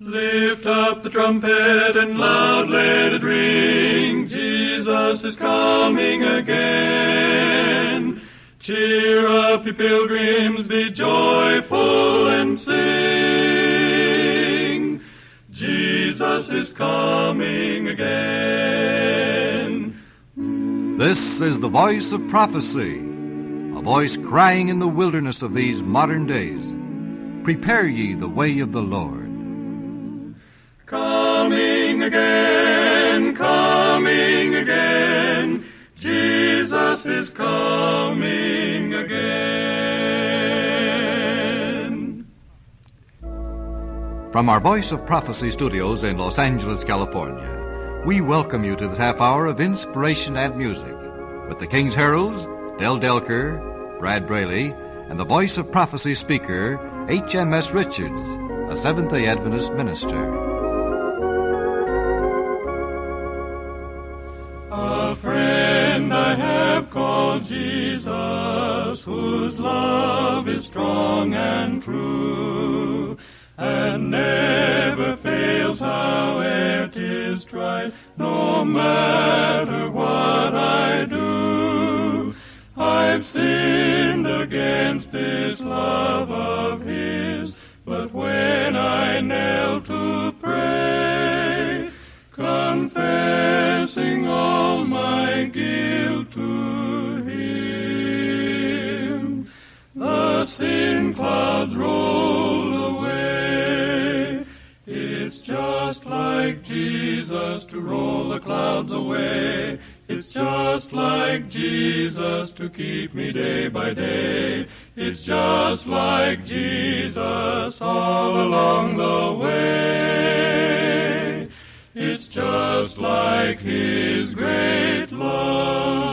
Lift up the trumpet and loud let it ring. Jesus is coming again. Cheer up, ye pilgrims, be joyful and sing. Jesus is coming again. This is the voice of prophecy, a voice crying in the wilderness of these modern days Prepare ye the way of the Lord. Coming again, coming again, Jesus is coming again. From our Voice of Prophecy studios in Los Angeles, California, we welcome you to this half hour of inspiration and music with the King's Heralds, Del Delker, Brad Braley, and the Voice of Prophecy speaker, H.M.S. Richards, a Seventh day Adventist minister. Jesus, whose love is strong and true, and never fails howe'er 'tis tried, no matter what I do. I've sinned against this love of His, but when I knelt to pray, confessing all my guilt to sin clouds roll away. It's just like Jesus to roll the clouds away. It's just like Jesus to keep me day by day. It's just like Jesus all along the way. It's just like His great love.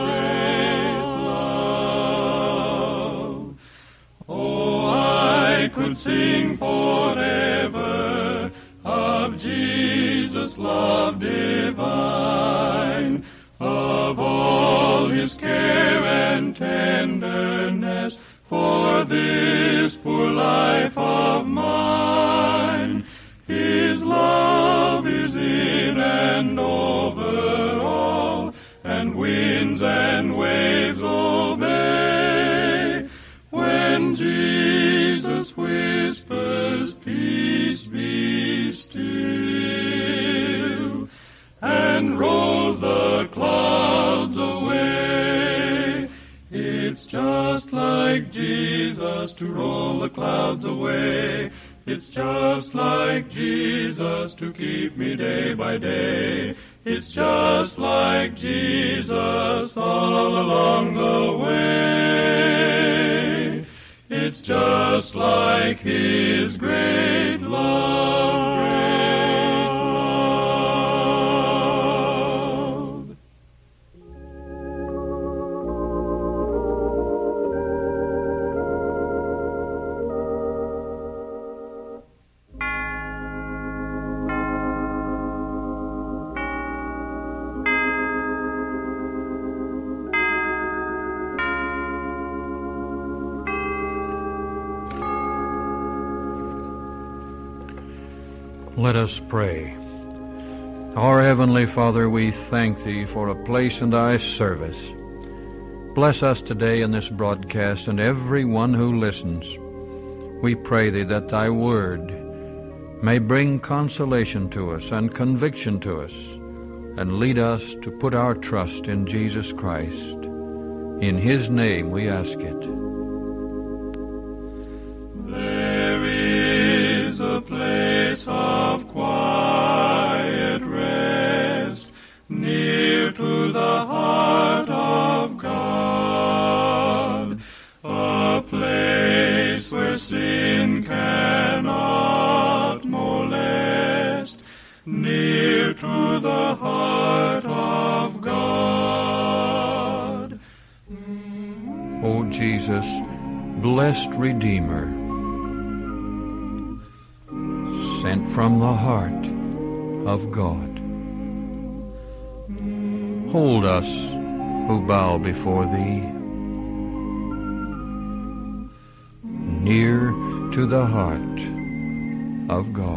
Could sing forever of Jesus' love divine, of all his care and tenderness for this poor life of mine. His love is in Jesus to roll the clouds away. It's just like Jesus to keep me day by day. It's just like Jesus all along the way. It's just like His Let us pray. Our Heavenly Father, we thank Thee for a place in Thy service. Bless us today in this broadcast and every one who listens. We pray Thee that Thy Word may bring consolation to us and conviction to us, and lead us to put our trust in Jesus Christ. In His name we ask it. Jesus, blessed Redeemer, sent from the heart of God. Hold us who bow before Thee, near to the heart of God.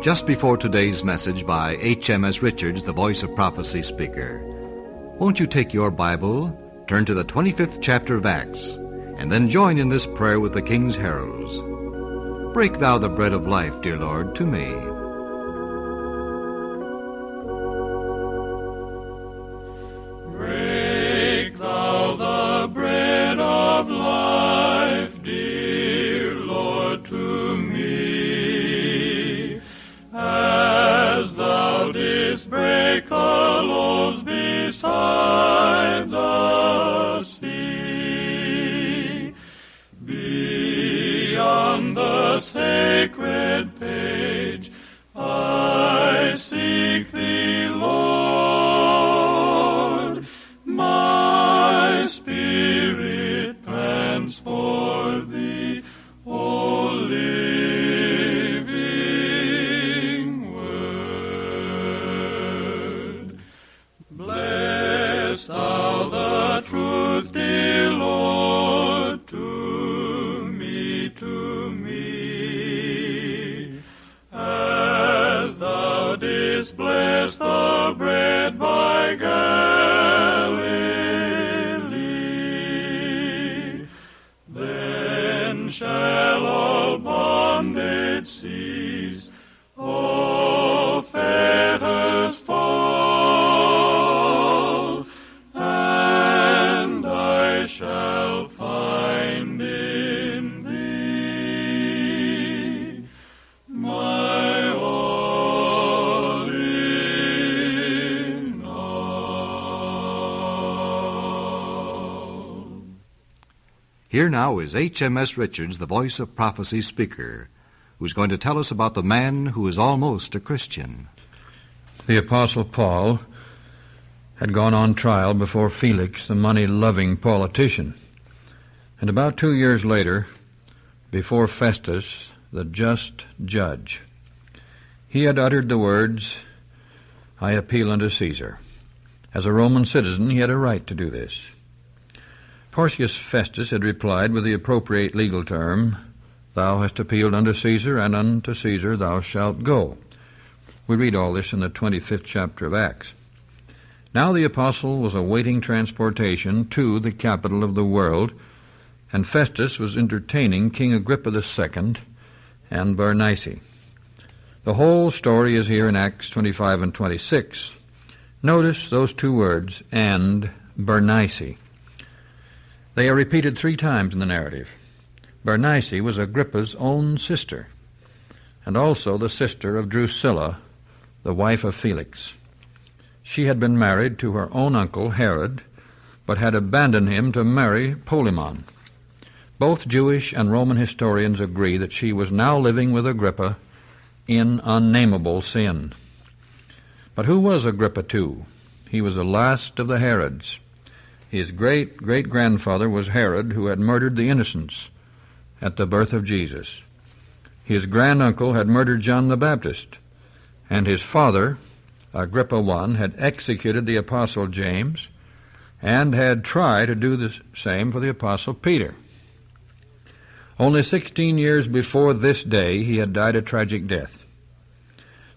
Just before today's message by H.M.S. Richards, the Voice of Prophecy speaker, won't you take your Bible, turn to the 25th chapter of Acts, and then join in this prayer with the King's heralds? Break thou the bread of life, dear Lord, to me. Spirit Here now is H.M.S. Richards, the Voice of Prophecy speaker, who's going to tell us about the man who is almost a Christian. The Apostle Paul had gone on trial before Felix, the money loving politician. And about two years later, before Festus, the just judge, he had uttered the words, I appeal unto Caesar. As a Roman citizen, he had a right to do this. Porcius Festus had replied with the appropriate legal term, Thou hast appealed unto Caesar, and unto Caesar thou shalt go. We read all this in the 25th chapter of Acts. Now the apostle was awaiting transportation to the capital of the world, and Festus was entertaining King Agrippa II and Bernice. The whole story is here in Acts 25 and 26. Notice those two words, and Bernice. They are repeated three times in the narrative. Bernice was Agrippa's own sister, and also the sister of Drusilla, the wife of Felix. She had been married to her own uncle, Herod, but had abandoned him to marry Polemon. Both Jewish and Roman historians agree that she was now living with Agrippa in unnameable sin. But who was Agrippa II? He was the last of the Herods. His great great grandfather was Herod, who had murdered the innocents at the birth of Jesus. His granduncle had murdered John the Baptist, and his father, Agrippa I, had executed the Apostle James and had tried to do the same for the Apostle Peter. Only 16 years before this day, he had died a tragic death,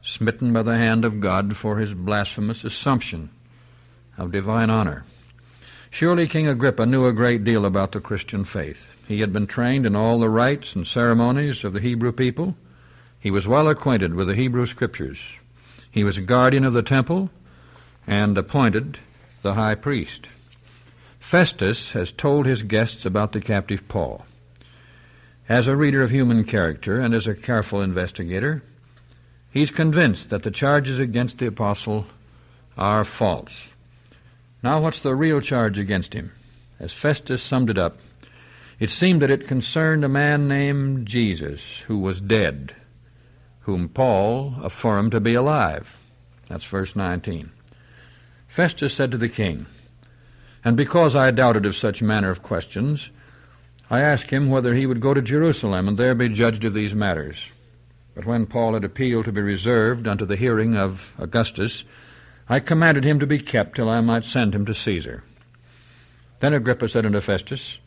smitten by the hand of God for his blasphemous assumption of divine honor. Surely King Agrippa knew a great deal about the Christian faith. He had been trained in all the rites and ceremonies of the Hebrew people. He was well acquainted with the Hebrew Scriptures. He was a guardian of the temple and appointed the high priest. Festus has told his guests about the captive Paul. As a reader of human character and as a careful investigator, he's convinced that the charges against the apostle are false. Now, what's the real charge against him? As Festus summed it up, it seemed that it concerned a man named Jesus who was dead, whom Paul affirmed to be alive. That's verse 19. Festus said to the king, And because I doubted of such manner of questions, I asked him whether he would go to Jerusalem and there be judged of these matters. But when Paul had appealed to be reserved unto the hearing of Augustus, I commanded him to be kept till I might send him to Caesar. Then Agrippa said unto Festus,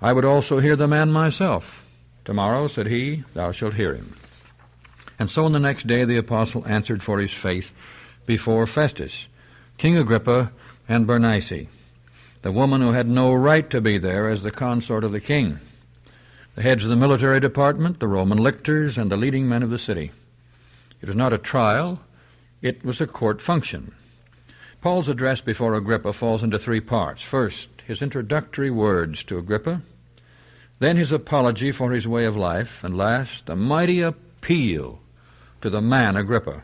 I would also hear the man myself. Tomorrow, said he, thou shalt hear him. And so on the next day the apostle answered for his faith before Festus, King Agrippa, and Bernice, the woman who had no right to be there as the consort of the king, the heads of the military department, the Roman lictors, and the leading men of the city. It was not a trial, it was a court function. Paul's address before Agrippa falls into three parts. First, his introductory words to Agrippa, then his apology for his way of life, and last, the mighty appeal to the man Agrippa,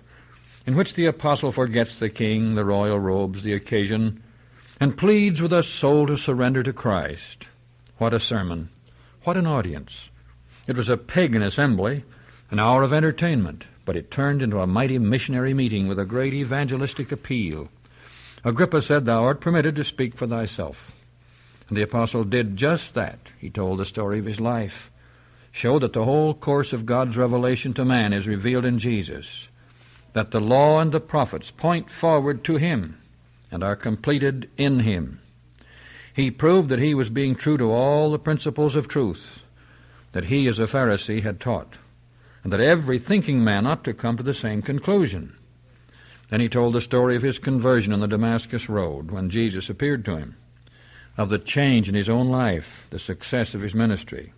in which the apostle forgets the king, the royal robes, the occasion, and pleads with a soul to surrender to Christ. What a sermon! What an audience! It was a pagan assembly, an hour of entertainment, but it turned into a mighty missionary meeting with a great evangelistic appeal. Agrippa said, Thou art permitted to speak for thyself. And the apostle did just that. He told the story of his life, showed that the whole course of God's revelation to man is revealed in Jesus, that the law and the prophets point forward to him and are completed in him. He proved that he was being true to all the principles of truth that he, as a Pharisee, had taught, and that every thinking man ought to come to the same conclusion. Then he told the story of his conversion on the Damascus Road when Jesus appeared to him, of the change in his own life, the success of his ministry.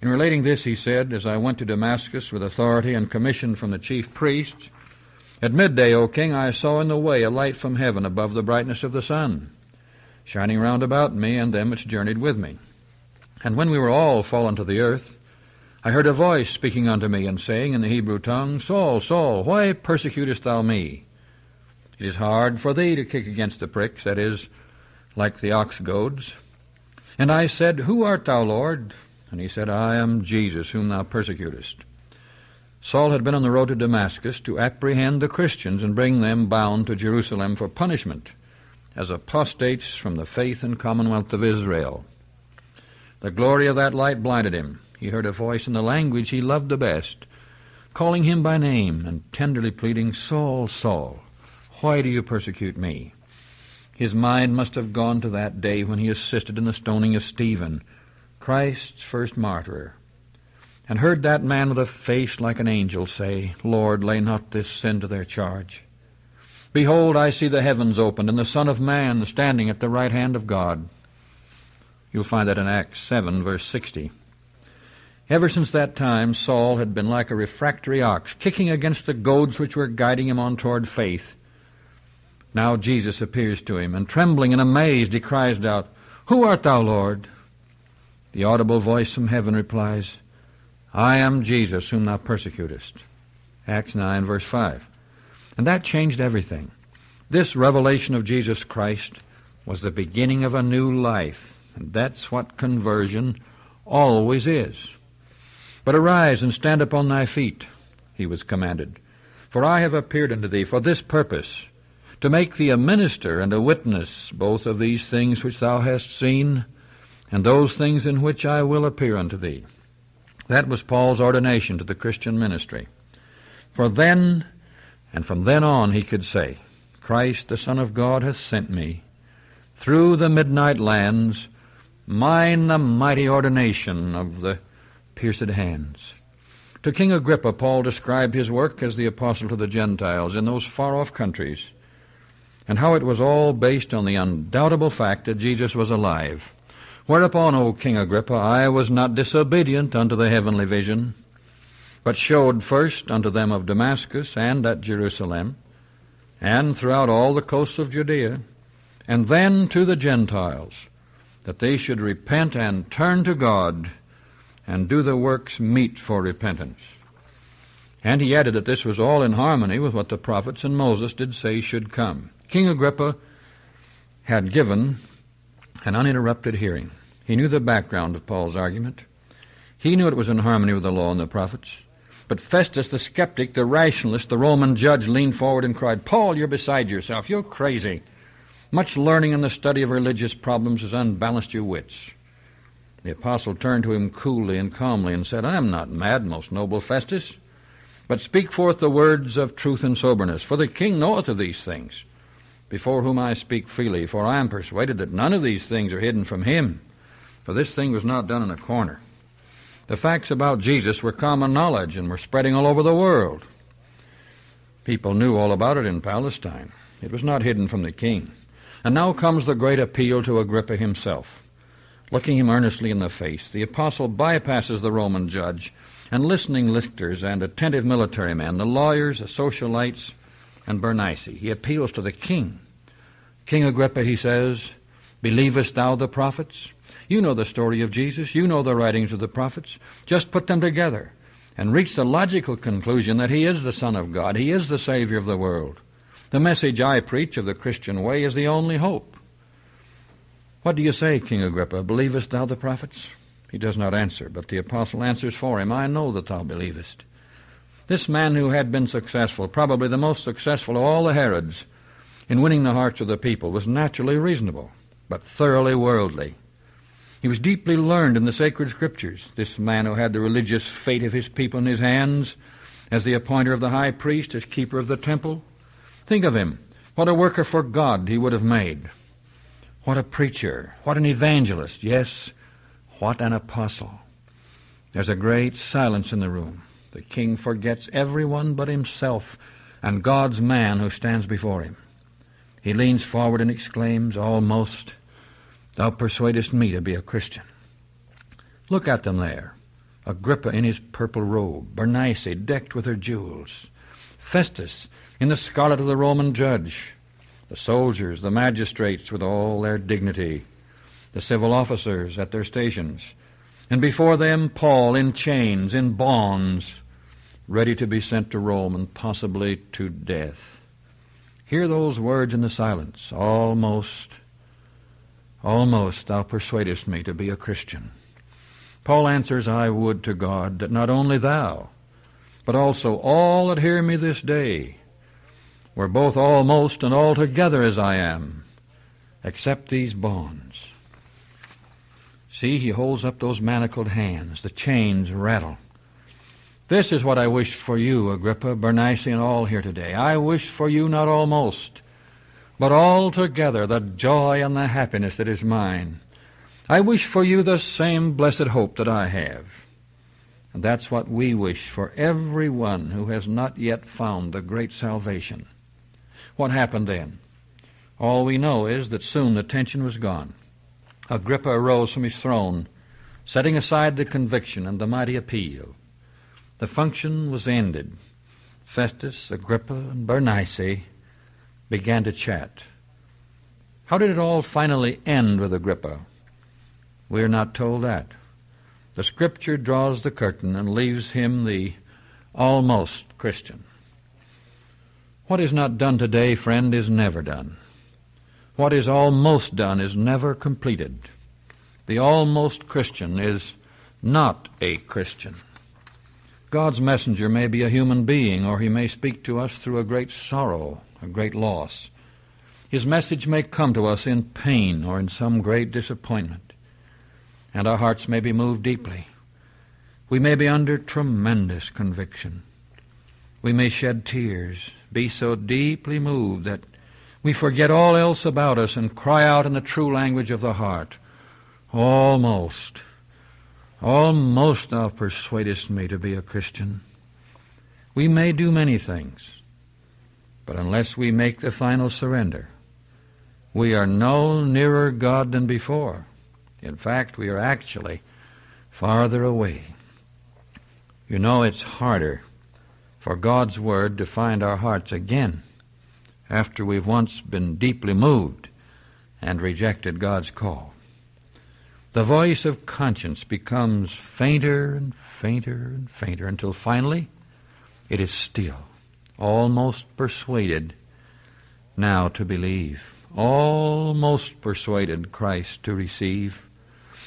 In relating this, he said, As I went to Damascus with authority and commission from the chief priests, at midday, O king, I saw in the way a light from heaven above the brightness of the sun, shining round about me and them which journeyed with me. And when we were all fallen to the earth, I heard a voice speaking unto me, and saying in the Hebrew tongue, Saul, Saul, why persecutest thou me? It is hard for thee to kick against the pricks, that is, like the ox goads. And I said, Who art thou, Lord? And he said, I am Jesus, whom thou persecutest. Saul had been on the road to Damascus to apprehend the Christians and bring them bound to Jerusalem for punishment as apostates from the faith and commonwealth of Israel. The glory of that light blinded him. He heard a voice in the language he loved the best, calling him by name and tenderly pleading, Saul, Saul, why do you persecute me? His mind must have gone to that day when he assisted in the stoning of Stephen, Christ's first martyr, and heard that man with a face like an angel say, Lord, lay not this sin to their charge. Behold, I see the heavens opened, and the Son of Man standing at the right hand of God. You'll find that in Acts 7, verse 60. Ever since that time, Saul had been like a refractory ox, kicking against the goads which were guiding him on toward faith. Now Jesus appears to him, and trembling and amazed, he cries out, Who art thou, Lord? The audible voice from heaven replies, I am Jesus whom thou persecutest. Acts 9, verse 5. And that changed everything. This revelation of Jesus Christ was the beginning of a new life, and that's what conversion always is. But arise and stand upon thy feet, he was commanded. For I have appeared unto thee for this purpose, to make thee a minister and a witness both of these things which thou hast seen, and those things in which I will appear unto thee. That was Paul's ordination to the Christian ministry. For then, and from then on, he could say, Christ, the Son of God, hath sent me. Through the midnight lands, mine the mighty ordination of the pierced hands. To King Agrippa, Paul described his work as the apostle to the Gentiles in those far off countries, and how it was all based on the undoubtable fact that Jesus was alive. Whereupon, O King Agrippa, I was not disobedient unto the heavenly vision, but showed first unto them of Damascus and at Jerusalem, and throughout all the coasts of Judea, and then to the Gentiles, that they should repent and turn to God, and do the works meet for repentance. And he added that this was all in harmony with what the prophets and Moses did say should come. King Agrippa had given an uninterrupted hearing. He knew the background of Paul's argument. He knew it was in harmony with the law and the prophets. But Festus, the skeptic, the rationalist, the Roman judge, leaned forward and cried, Paul, you're beside yourself. You're crazy. Much learning in the study of religious problems has unbalanced your wits. The apostle turned to him coolly and calmly and said, I am not mad, most noble Festus, but speak forth the words of truth and soberness, for the king knoweth of these things, before whom I speak freely, for I am persuaded that none of these things are hidden from him. For this thing was not done in a corner. The facts about Jesus were common knowledge and were spreading all over the world. People knew all about it in Palestine. It was not hidden from the king. And now comes the great appeal to Agrippa himself. Looking him earnestly in the face, the apostle bypasses the Roman judge and listening lictors and attentive military men, the lawyers, the socialites, and Bernice. He appeals to the king. King Agrippa, he says, Believest thou the prophets? You know the story of Jesus. You know the writings of the prophets. Just put them together and reach the logical conclusion that He is the Son of God. He is the Savior of the world. The message I preach of the Christian way is the only hope. What do you say, King Agrippa? Believest thou the prophets? He does not answer, but the apostle answers for him I know that thou believest. This man who had been successful, probably the most successful of all the Herods, in winning the hearts of the people, was naturally reasonable, but thoroughly worldly. He was deeply learned in the sacred scriptures, this man who had the religious fate of his people in his hands, as the appointer of the high priest, as keeper of the temple. Think of him. What a worker for God he would have made. What a preacher. What an evangelist. Yes, what an apostle. There's a great silence in the room. The king forgets everyone but himself and God's man who stands before him. He leans forward and exclaims, almost, Thou persuadest me to be a Christian. Look at them there. Agrippa in his purple robe, Bernice decked with her jewels, Festus in the scarlet of the Roman judge, the soldiers, the magistrates with all their dignity, the civil officers at their stations, and before them Paul in chains, in bonds, ready to be sent to Rome and possibly to death. Hear those words in the silence, almost Almost thou persuadest me to be a Christian. Paul answers, I would to God that not only thou, but also all that hear me this day were both almost and altogether as I am, except these bonds. See, he holds up those manacled hands. The chains rattle. This is what I wish for you, Agrippa, Bernice, and all here today. I wish for you not almost, but altogether the joy and the happiness that is mine. I wish for you the same blessed hope that I have. And that's what we wish for every one who has not yet found the great salvation. What happened then? All we know is that soon the tension was gone. Agrippa arose from his throne, setting aside the conviction and the mighty appeal. The function was ended. Festus, Agrippa, and Bernice began to chat. How did it all finally end with Agrippa? We are not told that. The Scripture draws the curtain and leaves him the almost Christian. What is not done today, friend, is never done. What is almost done is never completed. The almost Christian is not a Christian. God's messenger may be a human being, or he may speak to us through a great sorrow, a great loss. His message may come to us in pain or in some great disappointment, and our hearts may be moved deeply. We may be under tremendous conviction. We may shed tears, be so deeply moved that we forget all else about us and cry out in the true language of the heart, Almost, almost thou persuadest me to be a Christian. We may do many things, but unless we make the final surrender, we are no nearer God than before. In fact, we are actually farther away. You know, it's harder for God's Word to find our hearts again after we've once been deeply moved and rejected God's call. The voice of conscience becomes fainter and fainter and fainter until finally it is still, almost persuaded now to believe, almost persuaded Christ to receive.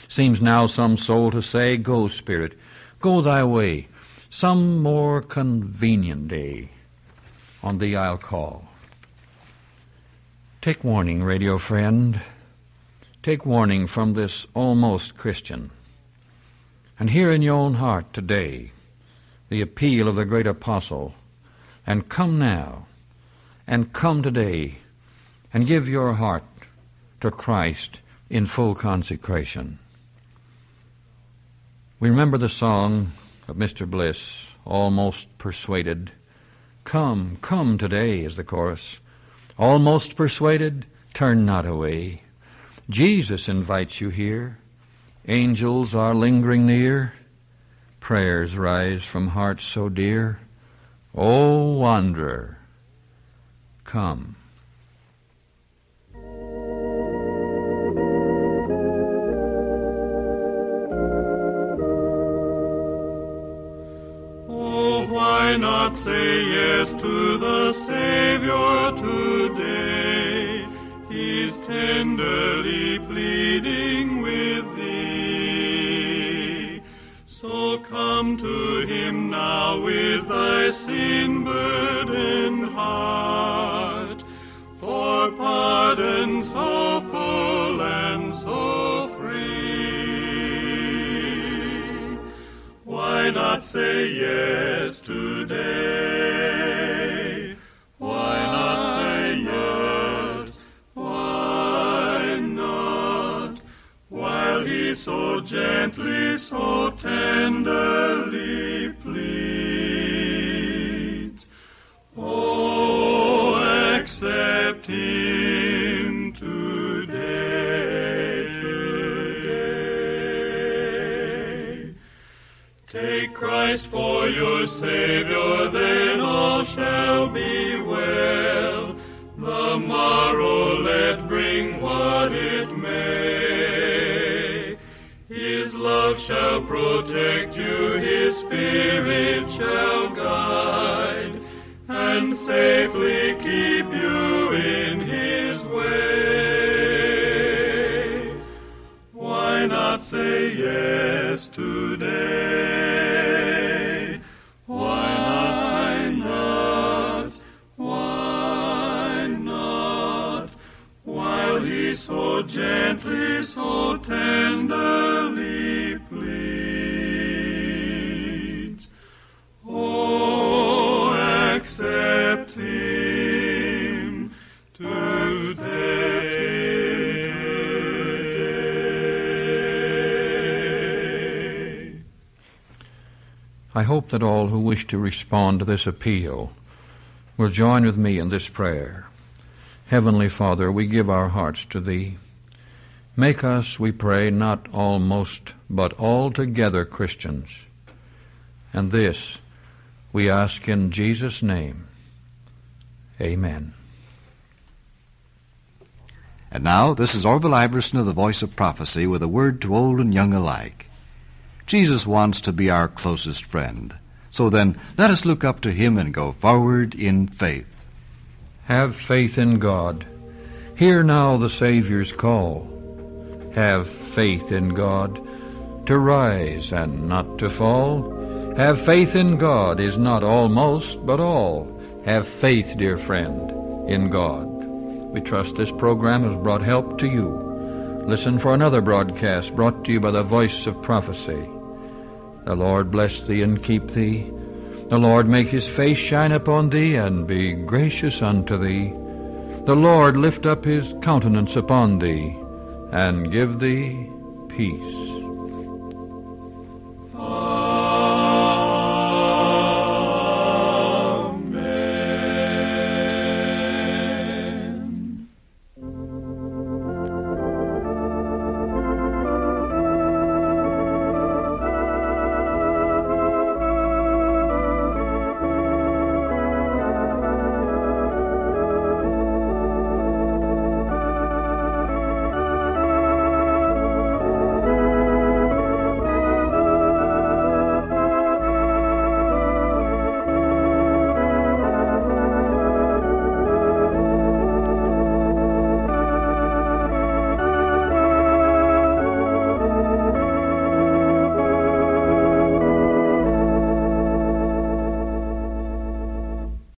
Seems now some soul to say, Go, Spirit, go thy way, some more convenient day on thee I'll call. Take warning, radio friend. Take warning from this almost Christian. And hear in your own heart today the appeal of the great apostle. And come now, and come today, and give your heart to Christ in full consecration. We remember the song of Mr. Bliss, Almost Persuaded. Come, come today, is the chorus. Almost persuaded, turn not away. Jesus invites you here. Angels are lingering near. Prayers rise from hearts so dear. O wanderer, come. Say yes to the Savior today? He's tenderly pleading with thee. So come to him now with thy sin burdened heart, for pardon so full and so not say yes today? Why not say yes? Why not? While he so gently, so tenderly pleads. Oh, accept him Christ for your Savior, then all shall be well. The morrow let bring what it may. His love shall protect you, His Spirit shall guide, and safely keep you in His way. Why not say yes today? So gently, so tenderly pleads. Oh, accept him today. I hope that all who wish to respond to this appeal will join with me in this prayer. Heavenly Father, we give our hearts to Thee. Make us, we pray, not almost, but altogether Christians. And this we ask in Jesus' name. Amen. And now, this is Orville Iverson of the Voice of Prophecy with a word to old and young alike. Jesus wants to be our closest friend. So then, let us look up to him and go forward in faith. Have faith in God. Hear now the Saviour's call. Have faith in God, to rise and not to fall. Have faith in God is not almost, but all. Have faith, dear friend, in God. We trust this program has brought help to you. Listen for another broadcast brought to you by the voice of prophecy. The Lord bless thee and keep thee. The Lord make his face shine upon thee and be gracious unto thee. The Lord lift up his countenance upon thee and give thee peace.